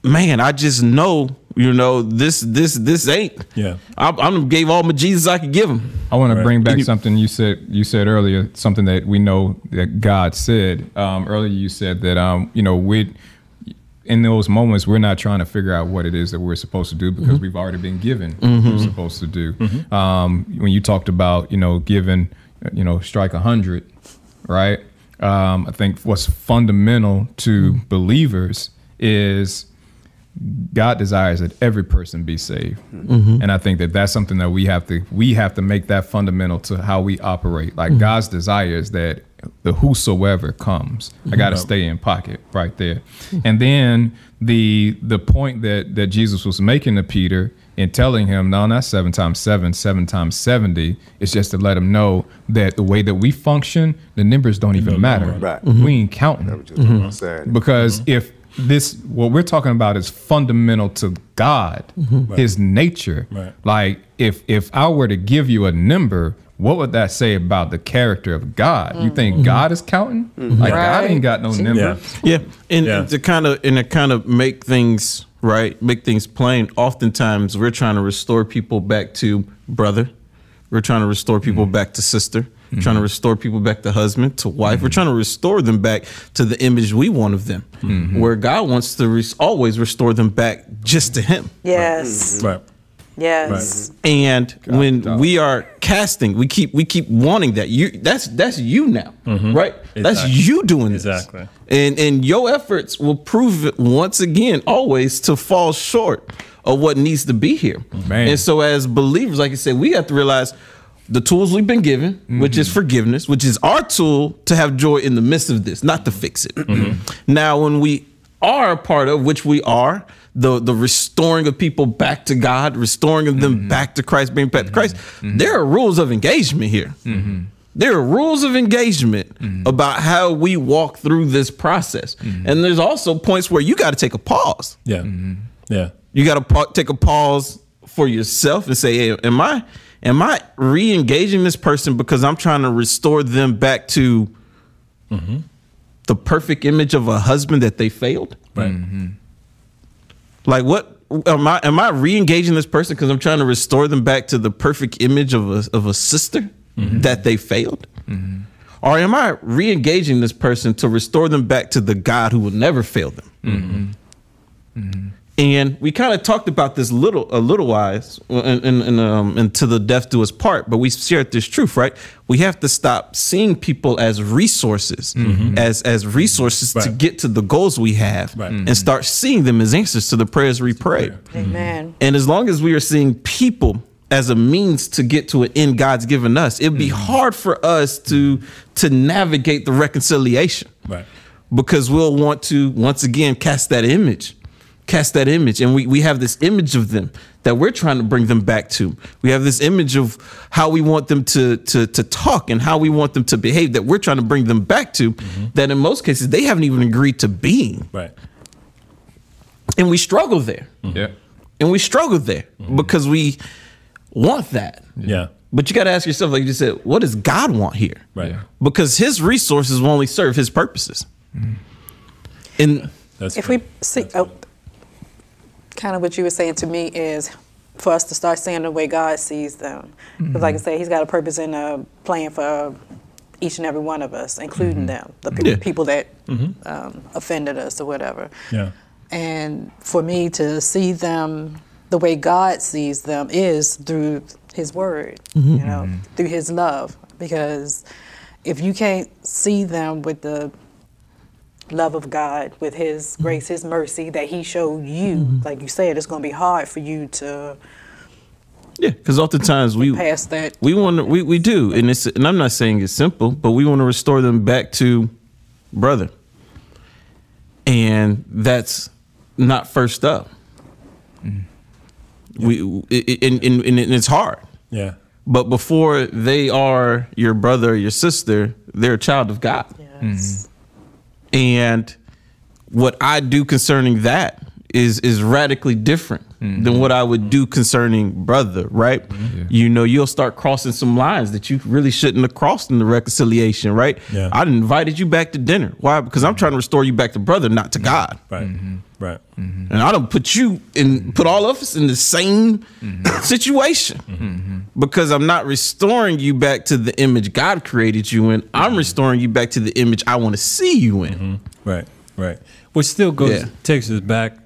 man, I just know, you know, this, this, this ain't. Yeah. I, I gave all my Jesus I could give him. I want to bring back you- something you said. You said earlier something that we know that God said. Um, earlier, you said that um, you know we, in those moments, we're not trying to figure out what it is that we're supposed to do because mm-hmm. we've already been given what mm-hmm. we're supposed to do. Mm-hmm. Um, when you talked about you know giving, you know, strike a hundred, right? Um, I think what's fundamental to believers is God desires that every person be saved, and I think that that's something that we have to we have to make that fundamental to how we operate. Like God's desire is that the whosoever comes, I got to stay in pocket right there, and then the the point that that Jesus was making to Peter and telling him, no, not seven times seven, seven times seventy. It's just to let him know that the way that we function, the numbers don't even mm-hmm. matter. Right. We mm-hmm. ain't counting Just what I'm mm-hmm. saying. because if this what we're talking about is fundamental to God, His nature. Right. Like if if I were to give you a number, what would that say about the character of God? You think mm-hmm. God is counting? Mm-hmm. Like God ain't got no number. Yeah. Yeah, and Yeah. to kind of and to kind of make things right, make things plain. Oftentimes, we're trying to restore people back to brother. We're trying to restore people mm-hmm. back to sister. We're Trying to restore people back to husband, to wife. We're trying to restore them back to the image we want of them. Where God wants to res- always restore them back just to Him. Yes. Right. Yes. Mm-hmm. And when we are casting, we keep we keep wanting that. You that's that's you now, right? That's you doing this. Exactly. And and your efforts will prove it once again always to fall short of what needs to be here. Man. And so as believers, like I said, we have to realize the tools we've been given, which is forgiveness, which is our tool to have joy in the midst of this, not to fix it. Now, when we are a part of, which we are, the the restoring of people back to God, restoring of them mm-hmm. back to Christ, being back to Christ, mm-hmm. Mm-hmm. there are rules of engagement here. There are rules of engagement about how we walk through this process, and there's also points where you got to take a pause. Yeah. Yeah. You got to pa- take a pause for yourself and say, "Hey, am I am I re-engaging this person because I'm trying to restore them back to the perfect image of a husband that they failed? Right. Mm-hmm. Like what am I am I re-engaging this person because I'm trying to restore them back to the perfect image of a of a sister mm-hmm. that they failed? Mm-hmm. Or am I re-engaging this person to restore them back to the God who will never fail them? And we kind of talked about this little a little wise and, and, and, um, and to the death do us part, but we shared this truth, right? We have to stop seeing people as resources, as as resources to Right. get to the goals we have, Right. and start seeing them as answers to the prayers we pray. Amen. And as long as we are seeing people as a means to get to an end God's given us, it'd be hard for us to to navigate the reconciliation Right. because we'll want to once again cast that image cast that image and we, we have this image of them that we're trying to bring them back to we have this image of how we want them to to, to talk and how we want them to behave that we're trying to bring them back to that in most cases they haven't even agreed to being Right. and we struggle there, Yeah. and we struggle there because we want that. Yeah. But you got to ask yourself, like you said, what does God want here? Right. Because His resources will only serve His purposes. And That's If great. we see, oh, kind of what you were saying to me is for us to start seeing the way God sees them. Because, like I mm-hmm. said, He's got a purpose and a plan for each and every one of us, including mm-hmm. them, the pe- Yeah. people that mm-hmm. um, offended us or whatever. Yeah. And for me to see them the way God sees them is through His Word, you know, through His love. Because if you can't see them with the love of God, with His mm-hmm. grace, His mercy that He showed you, mm-hmm. like you said, it's going to be hard for you to yeah, because oftentimes we pass that. we want to we, we do, and it's and I'm not saying it's simple, but we want to restore them back to brother, and that's not first up. Mm-hmm. We it, it- and, and, and it's hard. Yeah. But before they are your brother or your sister, they're a child of God. Yes. And what I do concerning that is is radically different than what I would do concerning brother, right? You know, you'll start crossing some lines that you really shouldn't have crossed in the reconciliation, right? Yeah. I invited you back to dinner. Why? Because I'm trying to restore you back to brother, not to mm-hmm. God. Right. Mm-hmm. Right. Mm-hmm. And I don't put you in put all of us in the same situation. Because I'm not restoring you back to the image God created you in. I'm restoring you back to the image I want to see you in. Right, right. Which still goes Yeah. takes us back,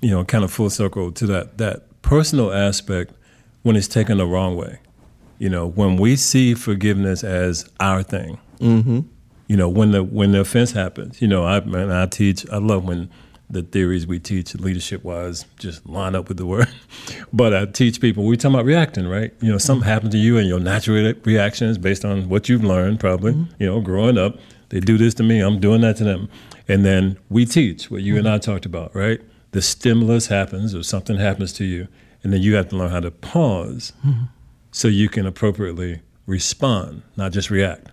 you know, kind of full circle to that that personal aspect when it's taken the wrong way. You know, when we see forgiveness as our thing. Mm-hmm. You know, when the when the offense happens. You know, I man, I teach. I love when the theories we teach leadership wise just line up with the word. but I teach people we talking about reacting, right? You know, something happened to you and your natural re- reactions based on what you've learned, probably. You know, growing up, they do this to me, I'm doing that to them, and then we teach what you and I talked about, right? The stimulus happens or something happens to you, and then you have to learn how to pause so you can appropriately respond, not just react.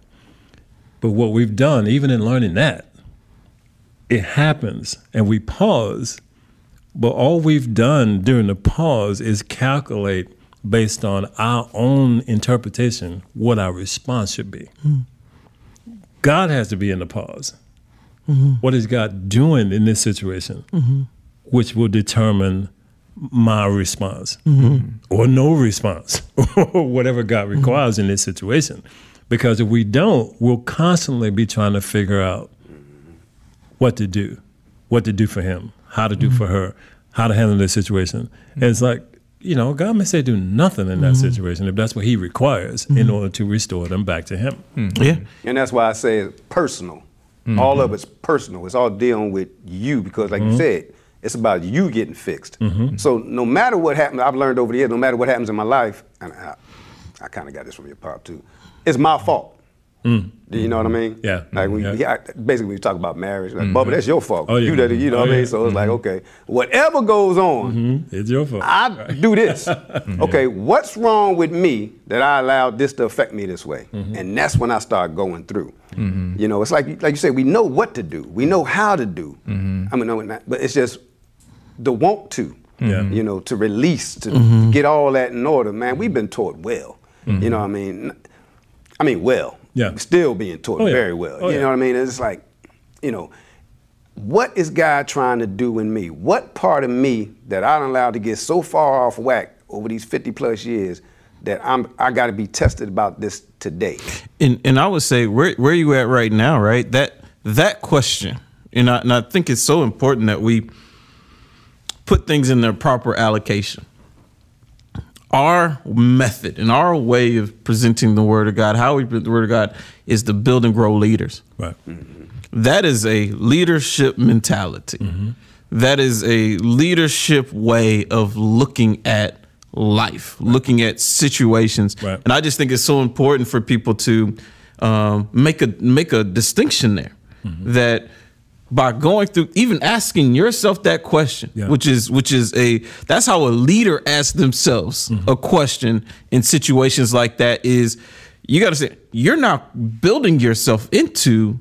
But what we've done, even in learning that, it happens and we pause, but all we've done during the pause is calculate based on our own interpretation what our response should be. God has to be in the pause. Mm-hmm. What is God doing in this situation, mm-hmm. Which will determine my response mm-hmm. or no response or whatever God mm-hmm. requires in this situation. Because if we don't, we'll constantly be trying to figure out what to do, what to do for him, how to do mm-hmm. for her, how to handle this situation. And it's like, you know, God may say do nothing in that situation if that's what he requires in order to restore them back to him. Yeah. And that's why I say it's personal. All of it's personal. It's all dealing with you because, like you said, it's about you getting fixed. Mm-hmm. So no matter what happens, I've learned over the years, no matter what happens in my life, and I, I kind of got this from your pop too, it's my fault. Mm. Do you know what I mean? Yeah. Like we, Yeah. yeah, basically, we talk about marriage. Like, mm-hmm. Bubba, that's your fault. Oh, yeah. You that, you know Oh, what I mean? Oh, yeah. So it's like, mm-hmm. okay, whatever goes on, It's your fault. I do this. Okay, what's wrong with me that I allowed this to affect me this way? And that's when I start going through. You know, it's like like you say, we know what to do, we know how to do. I mean, no, not, but it's just the want to. Yeah. You know, to release, to mm-hmm. get all that in order. Man, we've been taught well. Mm-hmm. You know what I mean? I mean, well. Yeah. Still being taught Oh, yeah. very well. Oh, you yeah. know what I mean? It's like, you know, what is God trying to do in me? What part of me that I done allowed to get so far off whack over these 50 plus years that I'm I got to be tested about this today? And and I would say where where you at right now, right? That that question, and I, and I think it's so important that we put things in their proper allocation. Our method and our way of presenting the Word of God, how we present the Word of God, is to build and grow leaders. right. Mm-hmm. That is a leadership mentality. Mm-hmm. That is a leadership way of looking at life, looking at situations. Right. And I just think it's so important for people to um, make a make a distinction there mm-hmm. that by going through even asking yourself that question Yeah. which is which is a that's how a leader asks themselves mm-hmm. a question in situations like that is you got to say you're not building yourself into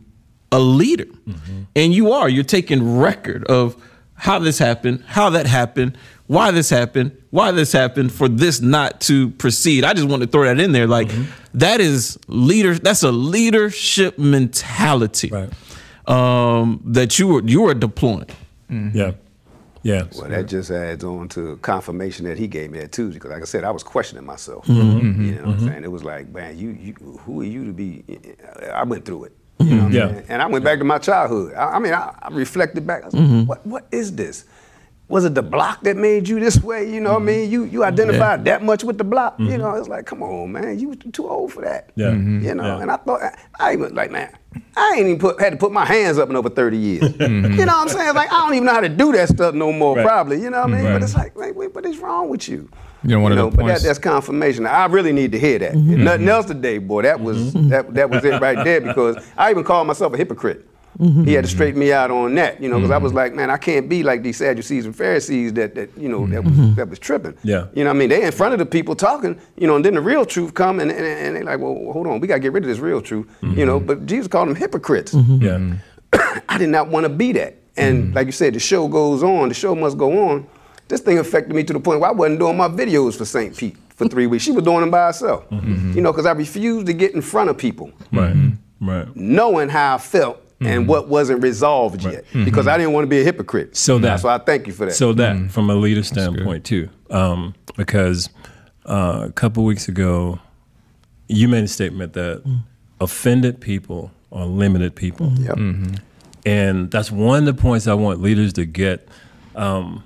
a leader mm-hmm. and you are you're taking record of how this happened, how that happened, why this happened, why this happened, for this not to proceed. I just want to throw that in there. Like mm-hmm. that is leader. That's a leadership mentality Right. Um, that you were you were deploying. Mm-hmm. Yeah. Yeah. Well, that just adds on to confirmation that he gave me that Tuesday. Because, like I said, I was questioning myself. Mm-hmm. You know what I'm mm-hmm. saying? Mm-hmm. It was like, man, you, you, who are you to be? I went through it. You know what Yeah. I'm saying? And I went back to my childhood. I, I mean, I, I reflected back. I was like, what, what is this? Was it the block that made you this way? You know what I mean? You you identified that much with the block. You know, it's like, come on, man, you too old for that. Yeah. Mhm. You know, Yeah. and I thought I even like, man, I ain't even put had to put my hands up in over 30 years. You know what I'm saying? Like I don't even know how to do that stuff no more, Right. probably. You know what I mean? Right. But it's like, like, wait, what is wrong with you? You know, one of the but that, points- that's confirmation. I really need to hear that. Mm-hmm. Nothing else today, boy. That was that, that was it right there because I even called myself a hypocrite. Mm-hmm. He had to straighten me out on that, you know, because I was mm-hmm. like, man, I can't be like these Sadducees and Pharisees that, that you know, that mm-hmm. was that was tripping. Mm-hmm. Yeah. You know what I mean? They in front of the people talking, you know, and then the real truth come and, and, and they like, well, hold on, we gotta get rid of this real truth. You know, mm-hmm. but Jesus called them hypocrites. Yeah. I did not want to be that. And like you said, the show goes on. The show must go on. This thing affected me to the point where I wasn't doing my videos for St. Pete for three weeks. She was doing them by herself. You know, because I refused to get in front of people, Right. Right. knowing how I felt and mm-hmm. what wasn't resolved yet, mm-hmm. because I didn't want to be a hypocrite. So that- so I thank you for that. So that, mm-hmm. from a leader standpoint too, um, because uh, a couple weeks ago, you made a statement that offended people are limited people, yep. and that's one of the points I want leaders to get. Um,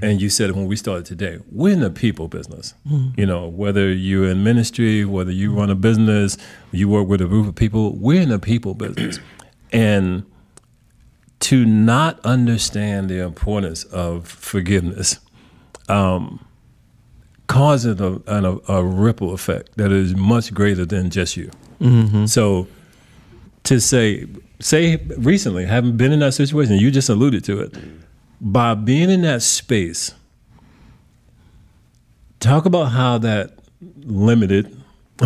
And you said when we started today. We're in the people business. You know, whether you're in ministry, whether you run a business, you work with a group of people. We're in the people business, and to not understand the importance of forgiveness um, causes a, an, a, a ripple effect that is much greater than just you. So to say, say recently, having been in that situation, you just alluded to it, by being in that space, talk about how that limited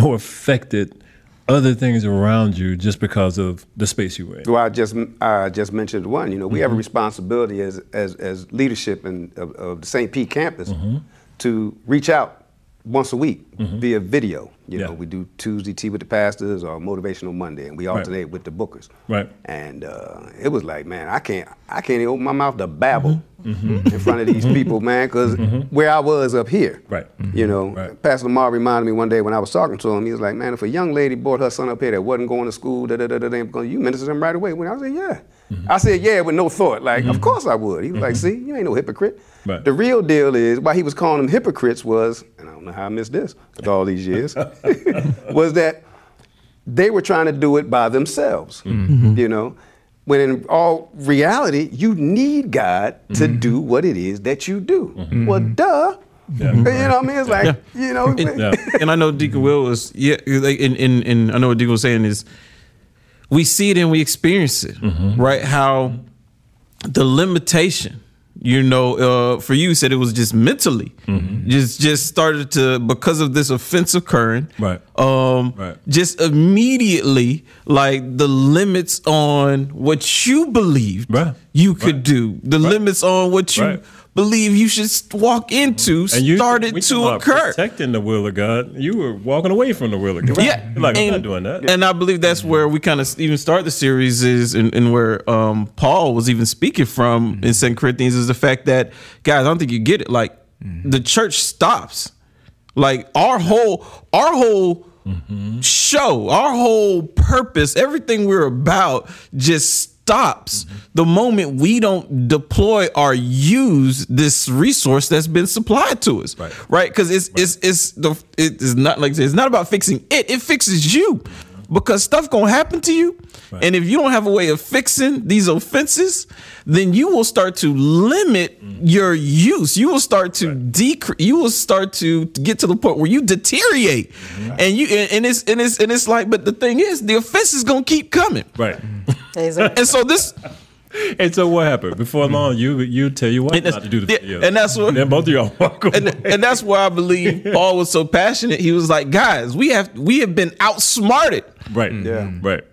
or affected other things around you just because of the space you were in. Well, I just I just mentioned one. You know, we have a mm-hmm. responsibility as as, as leadership and of, of the St. Pete campus mm-hmm. to reach out once a week mm-hmm. via video. You know, we do Tuesday tea with the pastors or Motivational Monday, and we alternate with the bookers. Right. And uh, it was like, man, I can't I can't even open my mouth to babble mm-hmm. Mm-hmm. in front of these people, man, because where I was up here. Right. You know, Right. Pastor Lamar reminded me one day when I was talking to him, he was like, man, if a young lady brought her son up here that wasn't going to school, da da da da, da you ministered him right away. When I said, yeah. Mm-hmm. I said, yeah, with no thought. Like, of mm-hmm. course I would. He was like, mm-hmm. see, you ain't no hypocrite. Right. The real deal is, why he was calling them hypocrites was, and I don't know how I missed this with all these years, was that they were trying to do it by themselves. You know, when in all reality, you need God to do what it is that you do. Well, duh. Yeah. You know what I mean? It's like, you know, Yeah. and I know Deacon Will was yeah, like, and, and and I know what Deacon was saying is we see it and we experience it, right? How the limitation, you know, uh, for you, said it was just mentally, just just started to because of this offense occurring, Right. Um, Right. just immediately like the limits on what you believed Right. you could do, the limits on what you. Believe you should walk into And you started to occur. Protecting the will of God. You were walking away from the will of God. Yeah, You're like, I'm and, not doing that. And I believe that's mm-hmm. where we kind of even start the series is, and, and where um, Paul was even speaking from mm-hmm. in Second Corinthians is the fact that guys, I don't think you get it. Like mm-hmm. the church stops. Like our whole, our whole show, our whole purpose, everything we're about just stops the moment we don't deploy or use this resource that's been supplied to us. Right. Right? Because it's it's it's the it is not like it's not about fixing it, it fixes you. Because stuff gonna happen to you. Right. And if you don't have a way of fixing these offenses, then you will start to limit mm. your use. You will start to decrease. You will start to get to the point where you deteriorate, mm-hmm. and you and, and it's and it's and it's like. But the thing is, the offense is gonna keep coming. Right. Exactly. And so this, and so what happened? Before mm-hmm. long, you you tell you what And not to do the yeah, video. and that's what- then both of y'all walk away. and, and that's why I believe Paul was so passionate. He was like, guys, we have we have been outsmarted. right. Yeah. Right.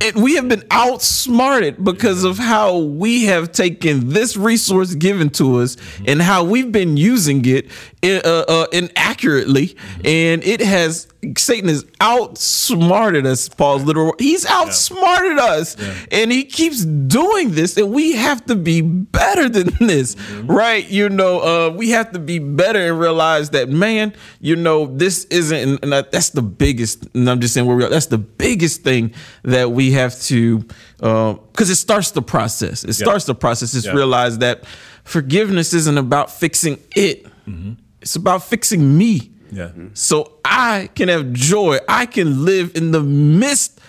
And we have been outsmarted because of how we have taken this resource given to us and how we've been using it uh, uh, inaccurately. And it has, Satan has outsmarted us, Paul's literal. He's outsmarted us. And he keeps doing this. And we have to be better than this, right? You know, uh, we have to be better and realize that, man, you know, this isn't, and that's the biggest, and I'm just saying, where we are, that's the biggest thing that we have to, uh, because it starts the process. It starts the process. Just Yeah. realize that forgiveness isn't about fixing it, mm-hmm. it's about fixing me. Yeah. So I can have joy. I can live in the midst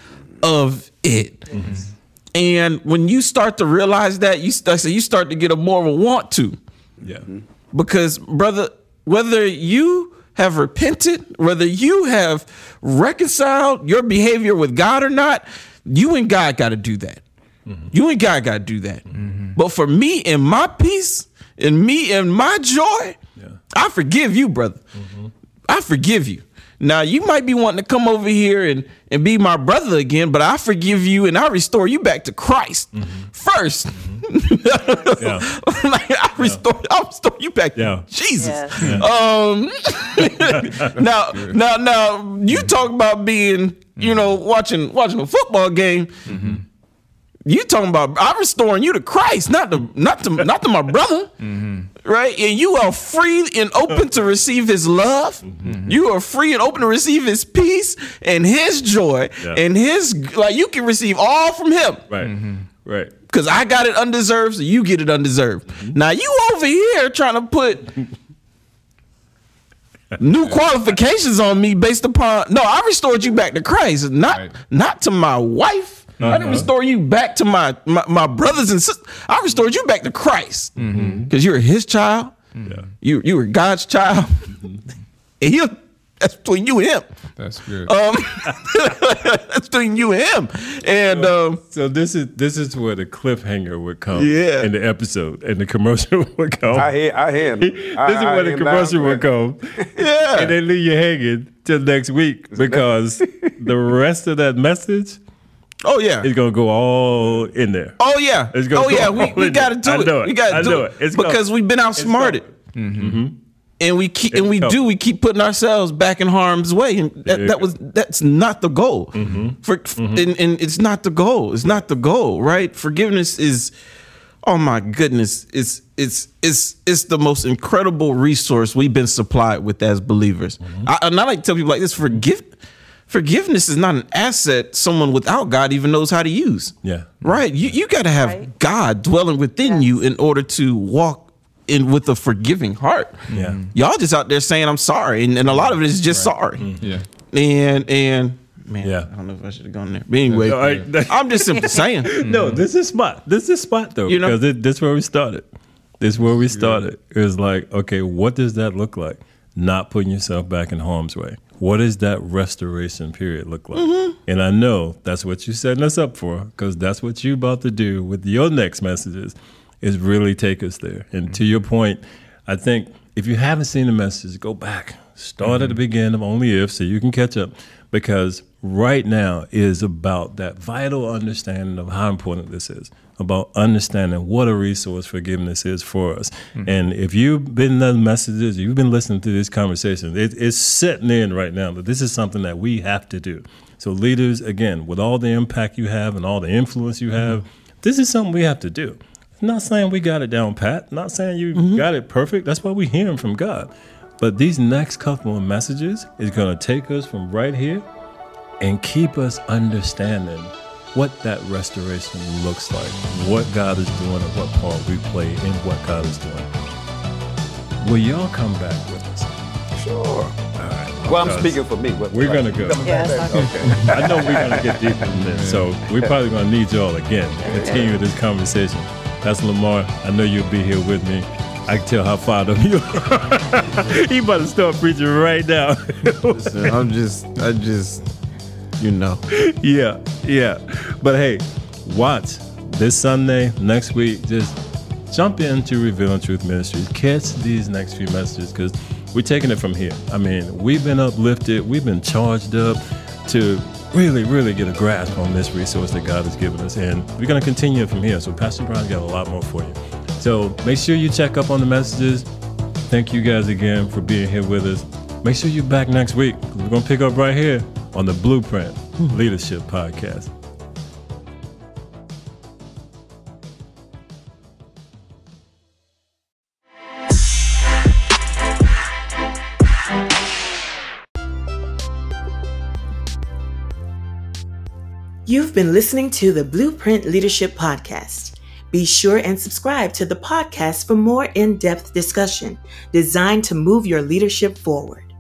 of it. Mm-hmm. And when you start to realize that, you start, so you start to get a more of a want to. Yeah. Because, brother, whether you have repented, whether you have reconciled your behavior with God or not, you and God got to do that. Mm-hmm. You and God got to do that. Mm-hmm. But for me and my peace, and me and my joy, I forgive you, brother. Mm-hmm. I forgive you. Now you might be wanting to come over here and, and be my brother again, but I forgive you and I restore you back to Christ mm-hmm. 1st mm-hmm. Yeah. like I restore, I restore you back Yeah. to Jesus. Yes. Um, now, now, now, you talk about being, you mm-hmm. know, watching watching a football game. You talking about I'm restoring you to Christ, not to not to not to my brother, mm-hmm. right? And you are free and open to receive His love. Mm-hmm. You are free and open to receive His peace and His joy Yeah. and His like. You can receive all from Him Right. Mm-hmm. Right. because I got it undeserved, so you get it undeserved. Now you over here trying to put new qualifications on me based upon no, I restored you back to Christ, not Right. not to my wife. I didn't restore you back to my my, my brothers and sisters. I restored you back to Christ because you were His child. Yeah. You you were God's child, and He that's between you and Him. That's good. Um, that's between you and Him, and um, So this is this is where the cliffhanger would come Yeah. in the episode and the commercial would come. I hear, I hear him. this is where the commercial would come. yeah, And they leave you hanging till next week because the rest of that message oh yeah, it's gonna go all in there. Oh yeah. It's gonna oh go yeah. We, we got to do it. it. We got I to do it, it. It's because we've been outsmarted, mm-hmm. mm-hmm. and we keep and we coming. do. We keep putting ourselves back in harm's way, and that, that was that's not the goal. Mm-hmm. For And, and it's not the goal. It's not the goal, right? Forgiveness is. Oh my goodness! It's it's it's it's the most incredible resource we've been supplied with as believers. I, and I like to tell people like this: forgive, forgiveness is not an asset someone without God even knows how to use. Yeah. Right. You you got to have Right. God dwelling within you in order to walk in with a forgiving heart. Yeah. Mm-hmm. Y'all just out there saying I'm sorry, and, and a lot of it is just sorry. Mm-hmm. yeah. And and man, Yeah. I don't know if I should have gone there. But anyway, No, I- I'm just simply saying. No, this is spot. This is spot though, You know? because it, this is where we started. This is where we started. It was like, okay, what does that look like? Not putting yourself back in harm's way. What does that restoration period look like? Mm-hmm. And I know that's what you're setting us up for, because that's what you're about to do with your next messages, is really take us there. And to your point, I think if you haven't seen the message, go back. Start at the beginning of Only If so you can catch up. Because right now is about that vital understanding of how important this is, about understanding what a resource forgiveness is for us. Mm-hmm. And if you've been in the messages, you've been listening to this conversation, it, it's setting in right now that this is something that we have to do. So, leaders, again, with all the impact you have and all the influence you have, mm-hmm. this is something we have to do. Not saying we got it down pat, not saying you mm-hmm. got it perfect. That's why we're hearing from God. But these next couple of messages is going to take us from right here and keep us understanding what that restoration looks like, what God is doing, and what part we play in what God is doing. Will y'all come back with us? Sure. All right. Well, I'm speaking for me. What- We're what- gonna go. Yes. I- Okay. I know we're gonna get deeper in this, so we're probably gonna need y'all again to continue this conversation. That's Lamar, I know you'll be here with me. I can tell how fired up you are. he about to start preaching right now. Listen, I'm just, I just, you know. yeah, yeah. But hey, watch this Sunday, next week, just jump into Revealing Truth Ministries. Catch these next few messages because we're taking it from here. I mean, we've been uplifted, we've been charged up to really, really get a grasp on this resource that God has given us. And we're going to continue from here. So Pastor Brown's got a lot more for you. So make sure you check up on the messages. Thank you guys again for being here with us. Make sure you're back next week. We're going to pick up right here on the Blueprint Leadership Podcast. You've been listening to the Blueprint Leadership Podcast. Be sure and subscribe to the podcast for more in depth discussion designed to move your leadership forward.